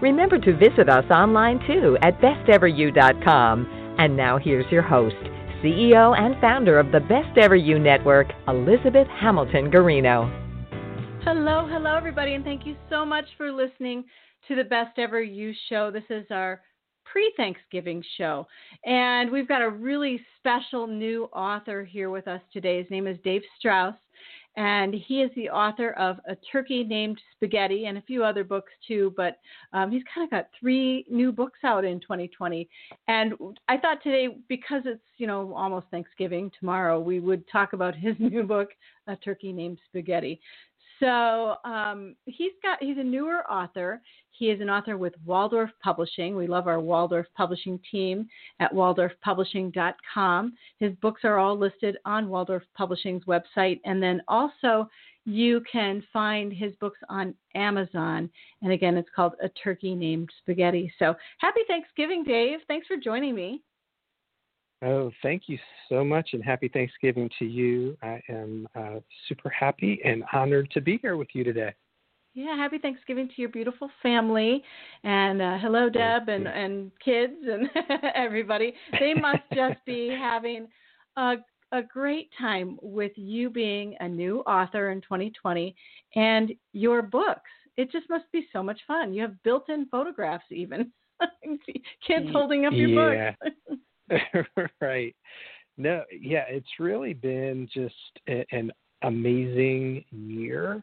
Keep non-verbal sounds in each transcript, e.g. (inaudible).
Remember to visit us online too at besteveryou.com. And now here's your host, CEO and founder of the Best Ever You Network, Elizabeth Hamilton Guarino. Hello, hello, everybody, and thank you so much for listening to the Best Ever You show. This is our pre Thanksgiving show. And we've got a really special new author here with us today. His name is Dave Strauss and he is the author of A Turkey Named Spaghetti and a few other books too. But um, he's kind of got three new books out in 2020. And I thought today, because it's you know almost Thanksgiving tomorrow, we would talk about his (laughs) new book, A Turkey Named Spaghetti. So um, he's got he's a newer author. He is an author with Waldorf Publishing. We love our Waldorf Publishing team at waldorfpublishing.com. His books are all listed on Waldorf Publishing's website, and then also you can find his books on Amazon. And again, it's called A Turkey Named Spaghetti. So happy Thanksgiving, Dave. Thanks for joining me. Oh, thank you so much, and happy Thanksgiving to you. I am uh, super happy and honored to be here with you today. Yeah, happy Thanksgiving to your beautiful family, and uh, hello, Deb, and and kids and (laughs) everybody. They must just be (laughs) having a a great time with you being a new author in 2020 and your books. It just must be so much fun. You have built-in photographs, even (laughs) kids holding up your yeah. books. (laughs) right. No, yeah, it's really been just a, an amazing year.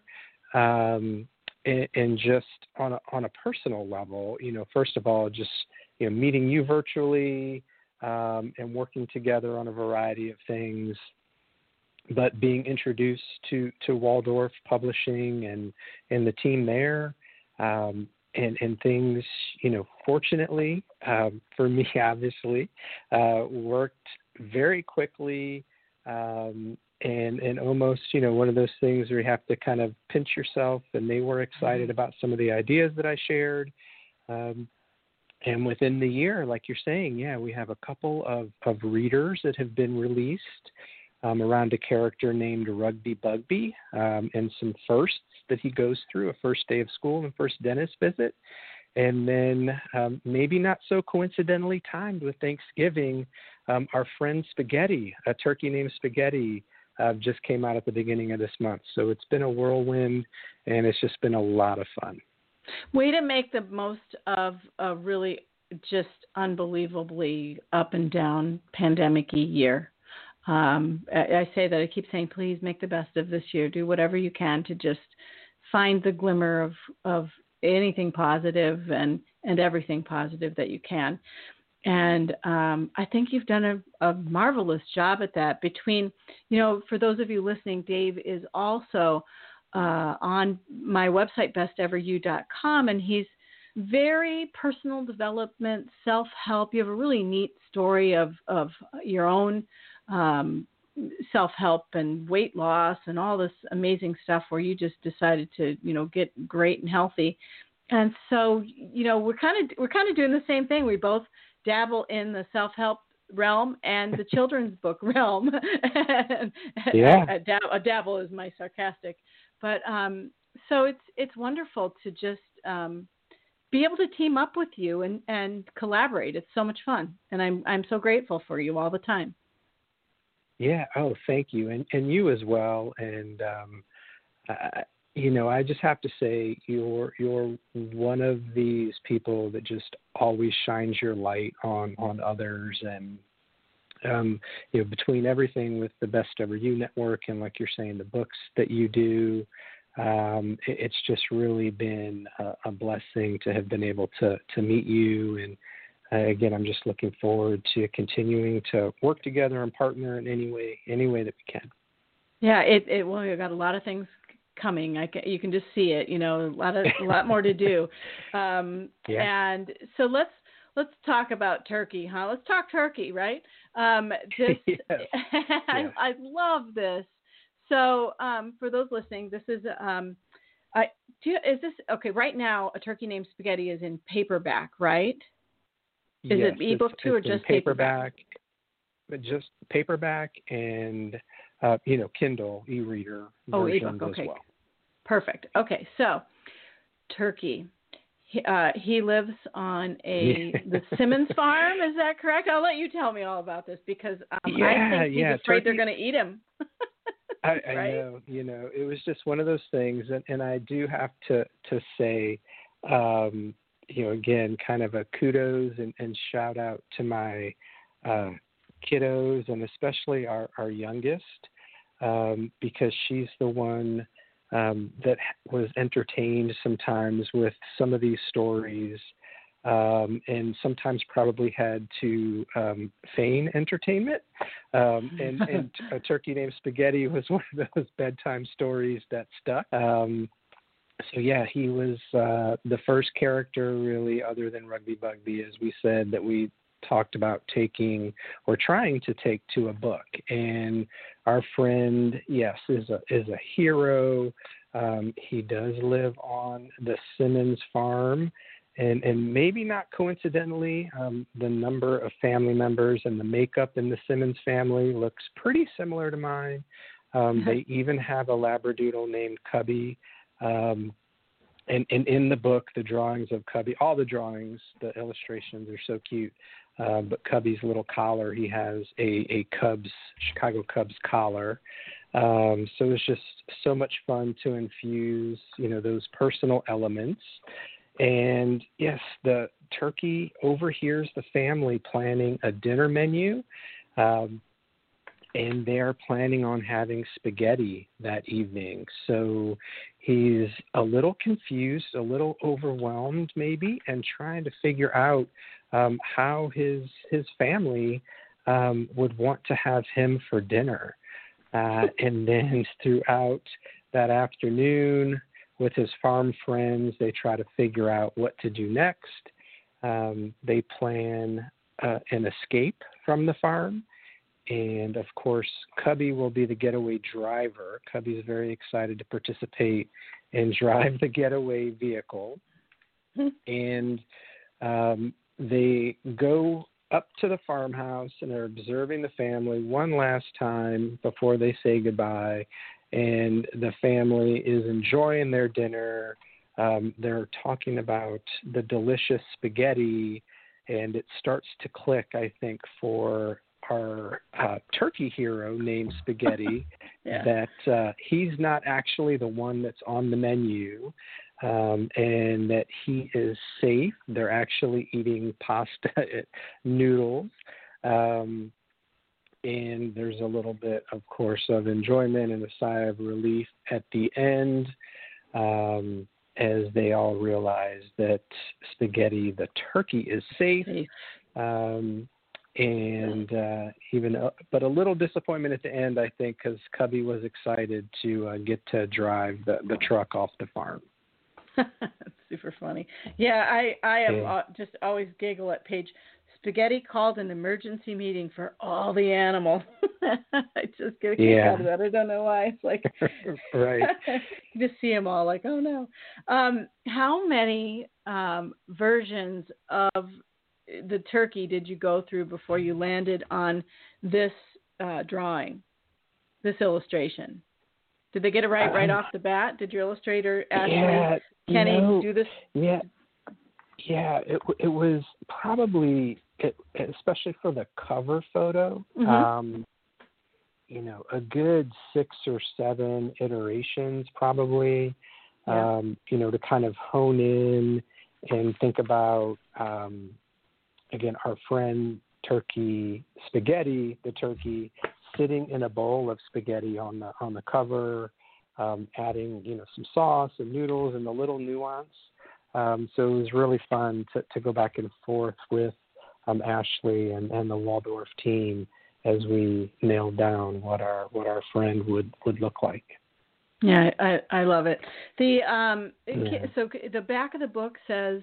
Um, and, and just on a, on a personal level, you know, first of all, just you know, meeting you virtually um, and working together on a variety of things, but being introduced to to Waldorf Publishing and and the team there, um, and and things you know fortunately um, for me (laughs) obviously uh, worked very quickly um, and and almost you know one of those things where you have to kind of pinch yourself and they were excited mm-hmm. about some of the ideas that I shared um, and within the year like you're saying yeah we have a couple of of readers that have been released um, around a character named Rugby Bugby um, and some firsts that he goes through a first day of school and first dentist visit. And then, um, maybe not so coincidentally timed with Thanksgiving, um, our friend Spaghetti, a turkey named Spaghetti, uh, just came out at the beginning of this month. So it's been a whirlwind and it's just been a lot of fun. Way to make the most of a really just unbelievably up and down pandemic year um, I, I say that I keep saying, please make the best of this year. Do whatever you can to just find the glimmer of of anything positive and and everything positive that you can. And um, I think you've done a, a marvelous job at that. Between, you know, for those of you listening, Dave is also uh, on my website, besteveryou.com, and he's very personal development, self help. You have a really neat story of, of your own um, self help and weight loss and all this amazing stuff where you just decided to you know get great and healthy. And so you know we're kind of we're kind of doing the same thing. We both dabble in the self help realm and the children's (laughs) book realm. (laughs) Yeah. a, a, dab, a, dabble is my sarcastic. But um so it's it's wonderful to just um be able to team up with you and and collaborate. It's so much fun. And i'm i'm so grateful for you all the time yeah. Oh, thank you, and and you as well. And um, you know, I just have to say, you're you're one of these people that just always shines your light on on others, and um, you know, between everything with the Best Ever You Network and like you're saying, the books that you do. Um, it, it's just really been a, a blessing to have been able to to meet you and again, I'm just looking forward to continuing to work together and partner in any way, any way that we can. Yeah, it, it well, we've got a lot of things coming. I can, you can just see it. You know, a lot of a lot more to do. (laughs) Um, yeah. And so let's let's talk about turkey, huh? Let's talk turkey, right? Um, just (laughs) yes. (laughs) I, yes. I love this. So um, for those listening, this is um, I do is this okay? Right now, a turkey named Spaghetti is in paperback, right? Is yes, it ebook it's, too, or it's just paperback? But just paperback and uh, you know Kindle e-reader Oh, versions ebook. Okay, as well. perfect. Okay, so turkey. He, uh, he lives on a the Simmons farm. Is that correct? I'll let you tell me all about this because um, I think he's yeah, afraid they're going to eat him. (laughs) I, I right? know, you know, it was just one of those things, and, and I do have to to say, um, you know, again, kind of a kudos and, and shout out to my uh, kiddos, and especially our our youngest, um, because she's the one um, that was entertained sometimes with some of these stories. Um, and sometimes probably had to um, feign entertainment. Um, and, and (laughs) a turkey named Spaghetti was one of those (laughs) bedtime stories that stuck. Um, so yeah, he was uh, the first character, really, other than Rugby Bugby, as we said, that we talked about taking or trying to take to a book. And our friend, yes, is a is a hero. Um, he does live on the Simmons farm, and and maybe not coincidentally, um, the number of family members and the makeup in the Simmons family looks pretty similar to mine. Um, they even have a labradoodle named Cubby. Um, and, and in the book, the drawings of Cubby, all the drawings, the illustrations are so cute. Uh, but Cubby's little collar, he has a, a Cubs, Chicago Cubs collar. Um, so it's just so much fun to infuse, you know, those personal elements. And yes, the turkey overhears the family planning a dinner menu. Um, and they're planning on having spaghetti that evening. So he's a little confused, a little overwhelmed, maybe, and trying to figure out um, how his his family um, would want to have him for dinner. Uh, and then throughout that afternoon, with his farm friends, they try to figure out what to do next. Um, they plan uh, an escape from the farm and of course, Cubby will be the getaway driver. Cubby's very excited to participate and (laughs) drive the getaway vehicle. (laughs) and um, they go up to the farmhouse and are observing the family one last time before they say goodbye. And the family is enjoying their dinner. Um, they're talking about the delicious spaghetti, and it starts to click, I think, for our uh, turkey hero named (laughs) Spaghetti Yeah. that uh, he's not actually the one that's on the menu um, and that he is safe. They're actually eating (laughs) pasta noodles. Um, and there's a little bit, of course, of enjoyment and a sigh of relief at the end um, as they all realize that Spaghetti, the turkey, is safe. Safe. Um, and uh, even uh, but a little disappointment at the end, I think, because Cubby was excited to uh, get to drive the, the truck off the farm. That's (laughs) super funny. Yeah, I I am Yeah. uh, just always giggle at page. Spaghetti called an emergency meeting for all the animals. (laughs) I just get a kick Yeah. out of that. I don't know why. It's like (laughs) right. you just see them all like, oh no. Um, how many um, versions of the turkey did you go through before you landed on this uh, drawing, this illustration? Did they get it right right Um, off the bat? Did your illustrator Ashley yeah, Kenny you know, do this? Yeah, yeah. It it was probably, it, especially for the cover photo. Mhm. Um, you know, a good six or seven iterations, probably. Yeah. Um, you know, to kind of hone in and think about, um, again, our friend Turkey Spaghetti, the turkey sitting in a bowl of spaghetti on the on the cover, um, adding you know some sauce and noodles and the little nuance. Um, so it was really fun to, to go back and forth with um, Ashley and, and the Waldorf team as we nailed down what our what our friend would would look like. Yeah, I I love it. The um Yeah. so the back of the book says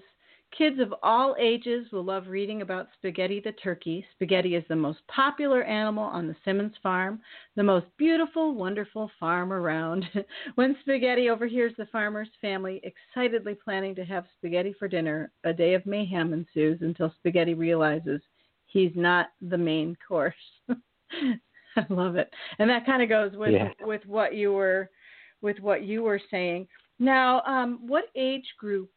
Kids of all ages will love reading about Spaghetti the turkey. Spaghetti is the most popular animal on the Simmons farm, the most beautiful, wonderful farm around. (laughs) when Spaghetti overhears the farmer's family excitedly planning to have spaghetti for dinner, a day of mayhem ensues until Spaghetti realizes he's not the main course. (laughs) I love it. And that kind of goes with Yeah. with what you were with what you were saying. Now, um, what age group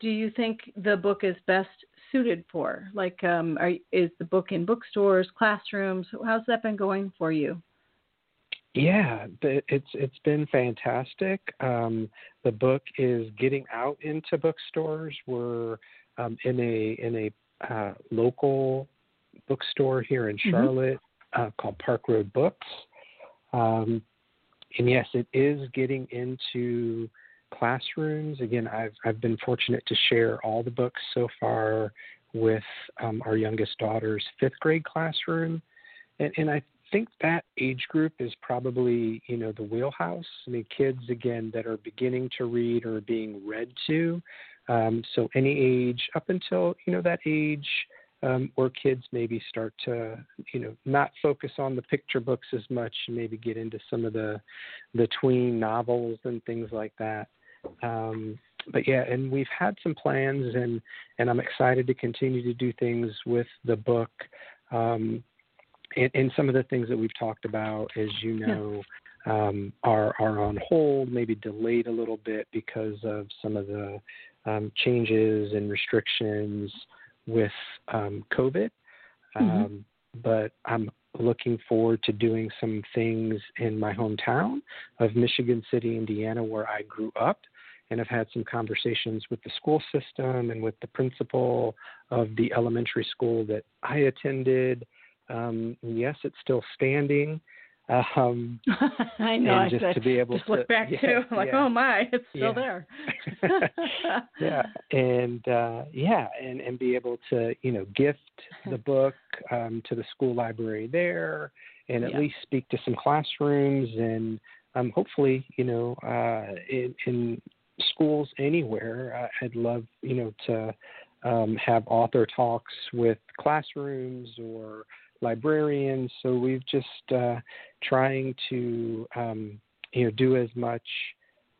do you think the book is best suited for? Like, um, are, is the book in bookstores, classrooms? How's that been going for you? Yeah, it's it's been fantastic. Um, the book is getting out into bookstores. We're um, in a in a uh, local bookstore here in Mhm. Charlotte uh, called Park Road Books. Um, and yes, it is getting into classrooms. Again, I've I've been fortunate to share all the books so far with um, our youngest daughter's fifth grade classroom, and, and I think that age group is probably you know the wheelhouse. I mean, kids again that are beginning to read or being read to. Um, so any age up until you know that age um, where kids maybe start to you know not focus on the picture books as much and maybe get into some of the the tween novels and things like that. Um, but yeah, and we've had some plans, and and I'm excited to continue to do things with the book. Um, and, and some of the things that we've talked about, as you know, um, are are on hold, maybe delayed a little bit because of some of the um, changes and restrictions with um, COVID. Mhm. Um, but I'm looking forward to doing some things in my hometown of Michigan City, Indiana, where I grew up. And I've had some conversations with the school system and with the principal of the elementary school that I attended. Um, yes, it's still standing. Um, (laughs) I know. And just said- to be able just to look back yeah, too. Like, yeah. oh my, it's still Yeah. there. (laughs) yeah (laughs) and uh yeah and and be able to you know gift the book um to the school library there and at least speak to some classrooms and um hopefully you know uh in in schools anywhere i'd love you know to um have author talks with classrooms or librarians so we've just uh trying to um you know do as much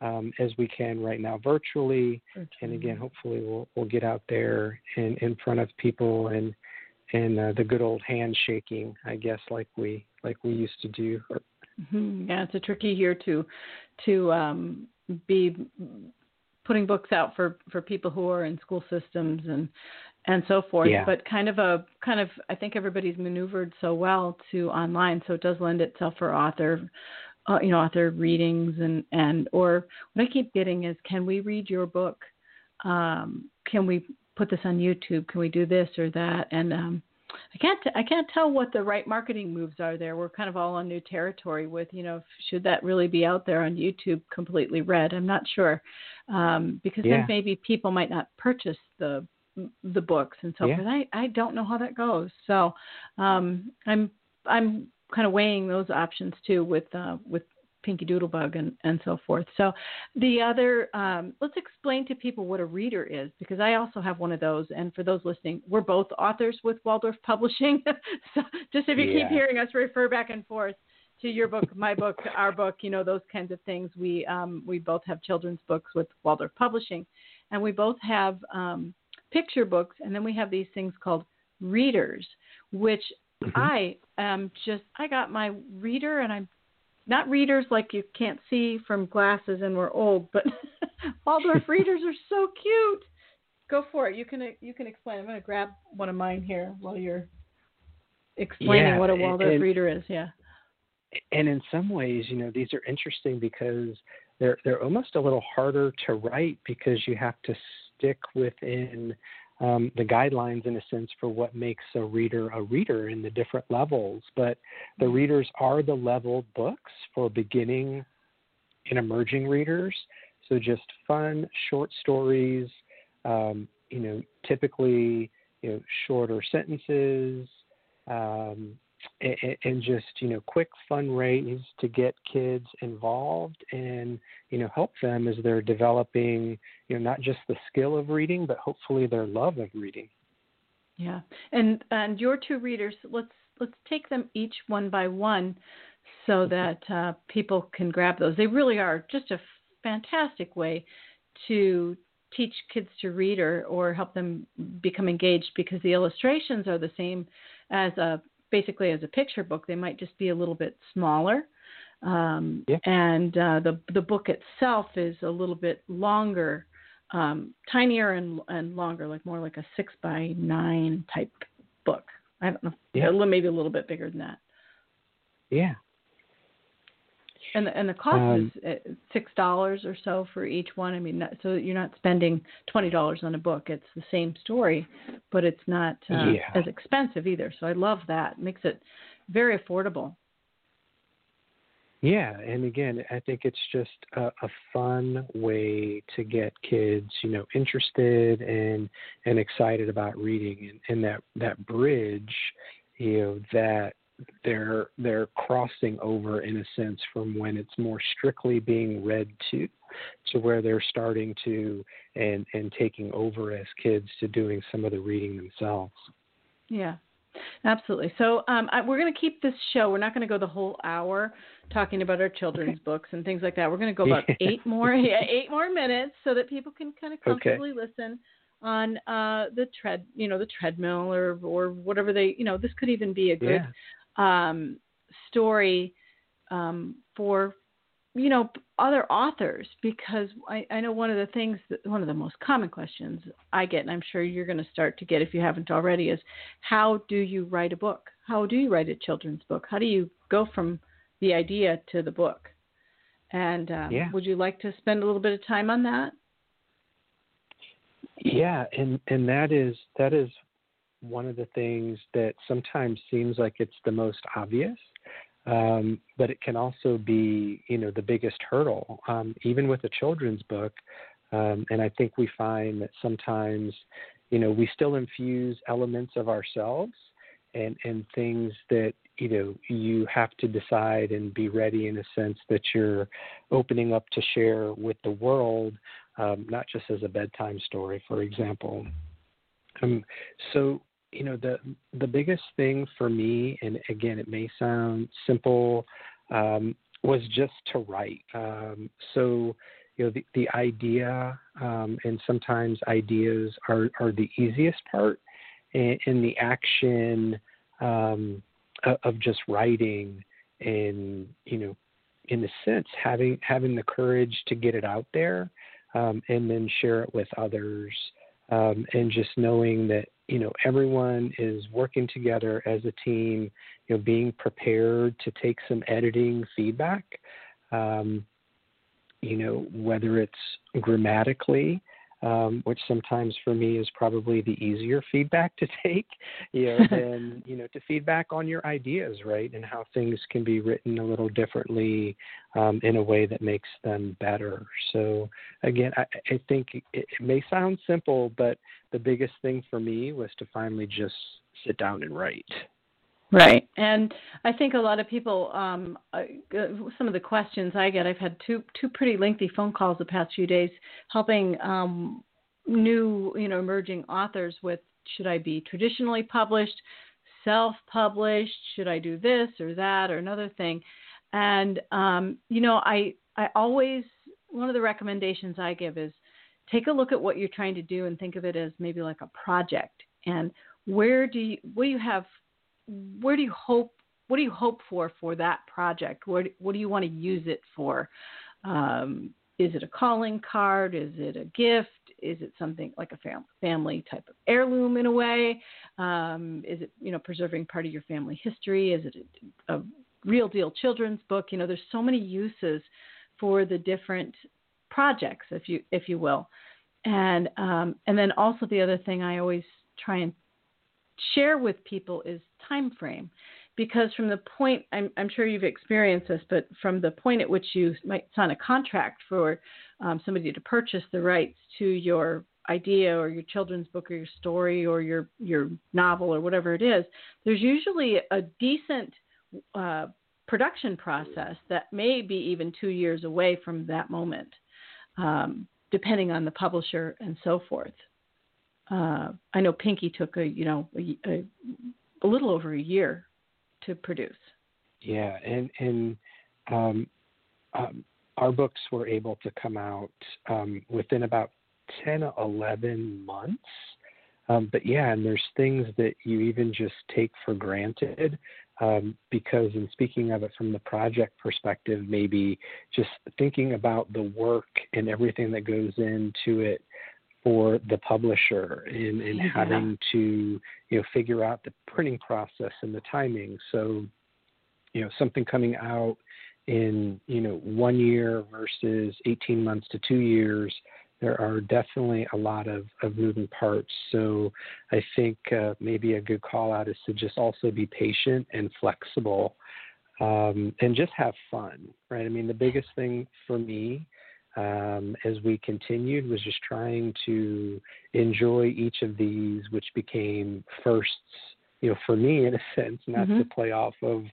um, as we can right now virtually. And again, hopefully we'll we'll get out there in in front of people and and uh, the good old handshaking, I guess, like we like we used to do. Mhm. Yeah, it's a tricky year to to um, be putting books out for for people who are in school systems and and so forth. Yeah. But kind of a kind of I think everybody's maneuvered so well to online, so it does lend itself for author. Uh, you know, author readings and and or what I keep getting is, can we read your book? Um, can we put this on YouTube? Can we do this or that? And um, I can't t- I can't tell what the right marketing moves are there. We're kind of all on new territory with you know should that really be out there on YouTube completely read? I'm not sure um, because Yeah. then maybe people might not purchase the the books and so Yeah. forth. I I don't know how that goes. So um, I'm I'm kind of weighing those options too with uh, with Pinky Doodlebug and, and so forth. So the other, um, let's explain to people what a reader is because I also have one of those. And for those listening, we're both authors with Waldorf Publishing. (laughs) so just if you Yeah. keep hearing us refer back and forth to your book, my book, our book, you know those kinds of things. We um, we both have children's books with Waldorf Publishing, and we both have um, picture books, and then we have these things called readers, which Mhm. I am just I got my reader and I'm not readers like you can't see from glasses and we're old, but (laughs) Waldorf (laughs) readers are so cute. Go for it. You can you can explain. I'm going to grab one of mine here while you're explaining Yeah, what a Waldorf and- reader is. Yeah. and in some ways, you know, these are interesting because they're they're almost a little harder to write because you have to stick within um, the guidelines in a sense for what makes a reader a reader in the different levels. But the readers are the level books for beginning and emerging readers. So just fun short stories, um, you know, typically you know shorter sentences. Um, and, and just you know quick fun ways to get kids involved and you know help them as they're developing you know not just the skill of reading but hopefully their love of reading. Yeah. And and your two readers let's let's take them each one by one so that uh, people can grab those. They really are just a fantastic way to teach kids to read or, or help them become engaged because the illustrations are the same as a basically as a picture book. They might just be a little bit smaller. Um, yeah. And uh, the the book itself is a little bit longer, um, tinier and and longer, like more like a six by nine type book. I don't know, yeah. maybe a little bit bigger than that. Yeah, and the, and the cost um, is uh, six dollars or so for each one. I mean, not, so you're not spending twenty dollars on a book. It's the same story, but it's not uh, yeah. as expensive either. So I love that. It makes it very affordable. Yeah, and again, I think it's just a, a fun way to get kids, you know, interested and and excited about reading, and, and that that bridge, you know, that they're they're crossing over in a sense from when it's more strictly being read to to where they're starting to and and taking over as kids to doing some of the reading themselves. Yeah. Absolutely. So um, I, we're going to keep this show. We're not going to go the whole hour talking about our children's books and things like that. We're going to go (laughs) about eight more, yeah, eight more minutes, so that people can kind of comfortably okay. listen on uh, the tread, you know, the treadmill or or whatever they, you know, this could even be a good yeah um, story um, for you know other authors because I, I know one of the things that one of the most common questions I get, and I'm sure you're going to start to get if you haven't already, is how do you write a book? How do you write a children's book? How do you go from the idea to the book? And um, yeah. would you like to spend a little bit of time on that? Yeah, and and that is that is one of the things that sometimes seems like it's the most obvious, um, but it can also be, you know, the biggest hurdle, um, even with a children's book. Um, and I think we find that sometimes, you know, we still infuse elements of ourselves and and things that you know you have to decide and be ready in a sense that you're opening up to share with the world, um, not just as a bedtime story, for example. Um, so you know the the biggest thing for me, and again, it may sound simple, um, was just to write. Um, so you know the the idea, um, and sometimes ideas are are the easiest part, and, and the action um, of just writing, and you know, in a sense, having having the courage to get it out there, um, and then share it with others. Um, and just knowing that you know everyone is working together as a team you know being prepared to take some editing feedback um, you know whether it's grammatically um, which sometimes for me is probably the easier feedback to (laughs) take, you know, (laughs) than you know to feedback on your ideas, right, and how things can be written a little differently um, in a way that makes them better. So again, I, I think it, it may sound simple, but the biggest thing for me was to finally just sit down and write. Right. And I think a lot of people, um, uh, some of the questions I get, I've had two two pretty lengthy phone calls the past few days, helping um, new, you know, emerging authors with should I be traditionally published, self-published, should I do this or that or another thing, and um, you know, I I always one of the recommendations I give is take a look at what you're trying to do and think of it as maybe like a project and where do you what do you have where do you hope what do you hope for for that project? What what do you want to use it for? Um, is it a calling card? Is it a gift? Is it something like a fam- family type of heirloom in a way? Um, is it you know preserving part of your family history? Is it a, a real deal children's book? You know, there's so many uses for the different projects, if you if you will, and um, and then also the other thing I always try and share with people is time frame because from the point I'm, I'm, sure you've experienced this but from the point at which you might sign a contract for um, somebody to purchase the rights to your idea or your children's book or your story or your your novel or whatever it is there's usually a decent uh, production process that may be even two years away from that moment, um, depending on the publisher and so forth. Uh, I know Pinky took a you know a, a, little over a year to produce. Yeah, and and um, um, our books were able to come out um, within about 10, 11 months. Um, but yeah, and there's things that you even just take for granted um, because, in speaking of it from the project perspective, maybe just thinking about the work and everything that goes into it for the publisher and, and yeah. having to you know figure out the printing process and the timing. So, you know, something coming out in you know one year versus 18 months to two years there are definitely a lot of, of moving parts. So I think uh, maybe a good call out is to just also be patient and flexible um, and just have fun, right? I mean, the biggest thing for me um, as we continued was just trying to enjoy each of these, which became firsts you know, for me (laughs) in a sense, not mm-hmm. to play off of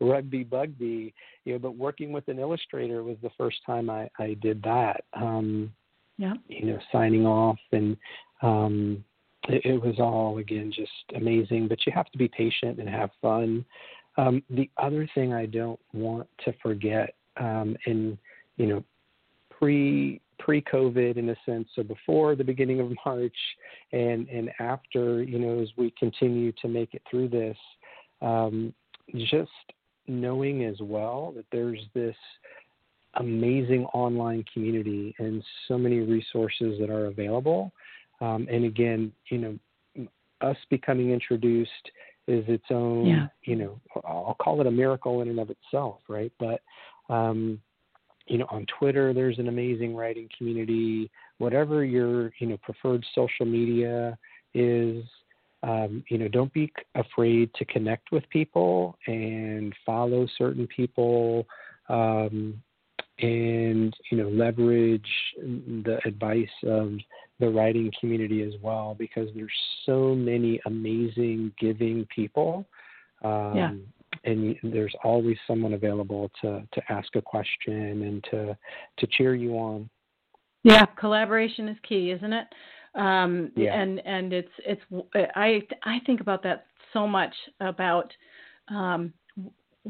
rugby bugby, you know, but working with an illustrator was the first time I, I did that. Um, yeah. You know, signing off and um, it, it was all again just amazing. But you have to be patient and have fun. Um, the other thing I don't want to forget, um, and you know, pre pre-COVID in a sense, so before the beginning of (laughs) March and and after, you know, as we continue to make it through this, um, just knowing as well that there's this amazing online community and so many resources that are available. Um, and again, you know, us becoming introduced is its own, yeah. you know, I'll call it a miracle in and of itself, right? But um, you know, on Twitter, there's an amazing writing community. Whatever your, you know, preferred social media is, um, you know, don't be afraid to connect with people and follow certain people, um, and you know, leverage the advice of the writing community as well, because there's so many amazing, giving people. Um, yeah and there's always someone available to to ask a question and to to cheer you on. Yeah, collaboration is key, isn't it? Um, yeah. And and it's it's I I think about that so much about um,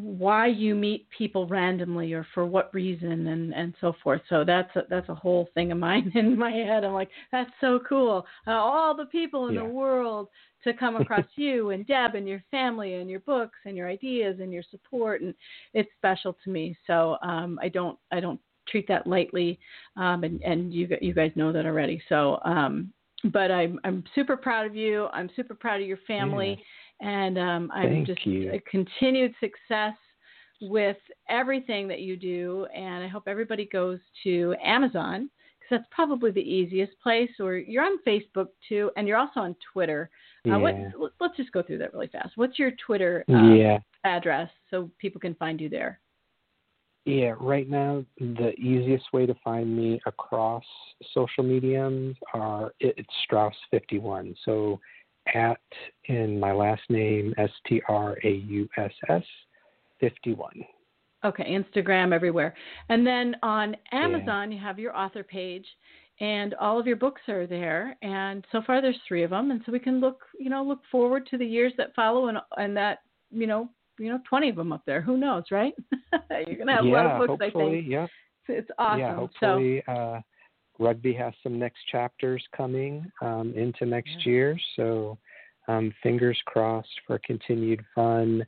why you meet people randomly or for what reason and and so forth. So that's a, that's a whole thing of mine (laughs) in my head. I'm like, that's so cool. Uh, all the people in yeah. the world to come across (laughs) you and Deb and your family and your books and your ideas and your support and it's special to me. So um, I don't I don't treat that lightly, um, and and you you guys know that already. So um, but I'm I'm super proud of you. I'm super proud of your family. Yeah and um, I'm Thank just you. a continued success with everything that you do. And I hope everybody goes to Amazon because that's probably the easiest place. Or you're on Facebook too, and you're also on Twitter. Uh, what, let's just go through that really fast. What's your Twitter uh, yeah. address so people can find you there? Yeah, right now the easiest way to find me across social mediums are it's Strauss fifty one. So at in my last name S T R A U S S fifty one. Okay, Instagram everywhere. And then on Amazon, yeah. you have your author page, and all of your books are there. And so far, there's three of them, and so we can look, you know, look forward to the years that follow, and and that, you know, you know, 20 of them up there. Who knows, right? (laughs) You're gonna have yeah, a lot of books, I think. Yeah. It's awesome. Yeah, hopefully. So, uh, rugby has some next chapters coming um, into next yeah. year. So um, fingers crossed for continued fun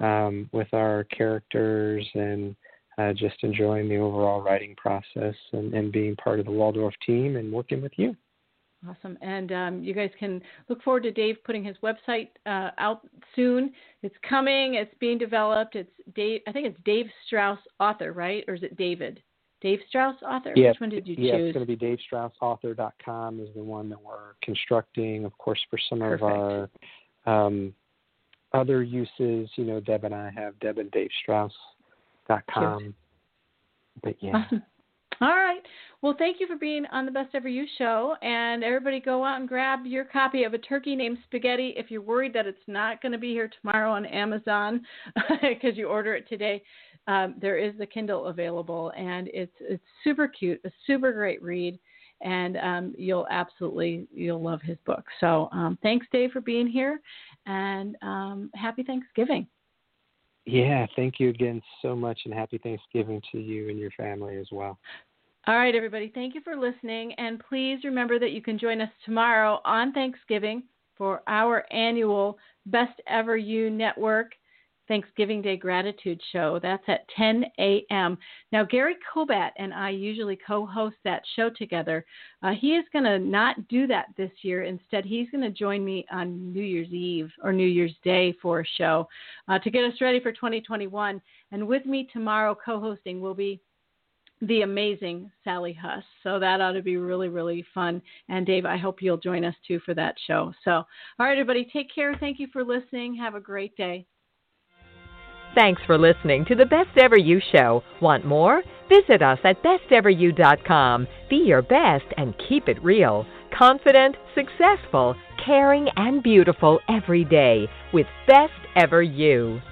um, with our characters and uh, just enjoying the overall writing process and, and, being part of the Waldorf team and working with you. Awesome. And um, you guys can look forward to Dave putting his website uh, out soon. It's coming, it's being developed. It's Dave, I think it's Dave Strauss author, right? Or is it David? Dave Strauss author? Yeah, Which one did you yeah, choose? it's going to be DaveStraussAuthor.com is the one that we're constructing. Of course, for some Perfect. of our um, other uses, you know, Deb and I have Deb and DaveStrauss.com. Cute. But yeah. Awesome. All right. Well, thank you for being on the Best Ever You show. And everybody go out and grab your copy of A Turkey Named Spaghetti. If you're worried that it's not going to be here tomorrow on Amazon (laughs) because you order it today, um, there is the Kindle available. And it's, it's super cute, a super great read. And um, you'll absolutely you'll love his book. So um, thanks, Dave, for being here, and um, happy Thanksgiving. Yeah, thank you again so much, and happy Thanksgiving to you and your family as well. All right, everybody, thank you for listening. And please remember that you can join us tomorrow on Thanksgiving for our annual Best Ever You Network Thanksgiving Day Gratitude Show. That's at 10 a.m. Now, Gary Kobat and I usually co host that show together. Uh, he is going to not do that this year. Instead, he's going to join me on New Year's Eve or New Year's Day for a show uh, to get us ready for 2021. And with me tomorrow co hosting will be the amazing Sally Huss. So that ought to be really, really fun. And Dave, I hope you'll join us too for that show. So, all right, everybody, take care. Thank you for listening. Have a great day. Thanks for listening to the Best Ever You Show. Want more? Visit us at besteveryou.com. Be your best and keep it real. Confident, successful, caring, and beautiful every day with Best Ever You.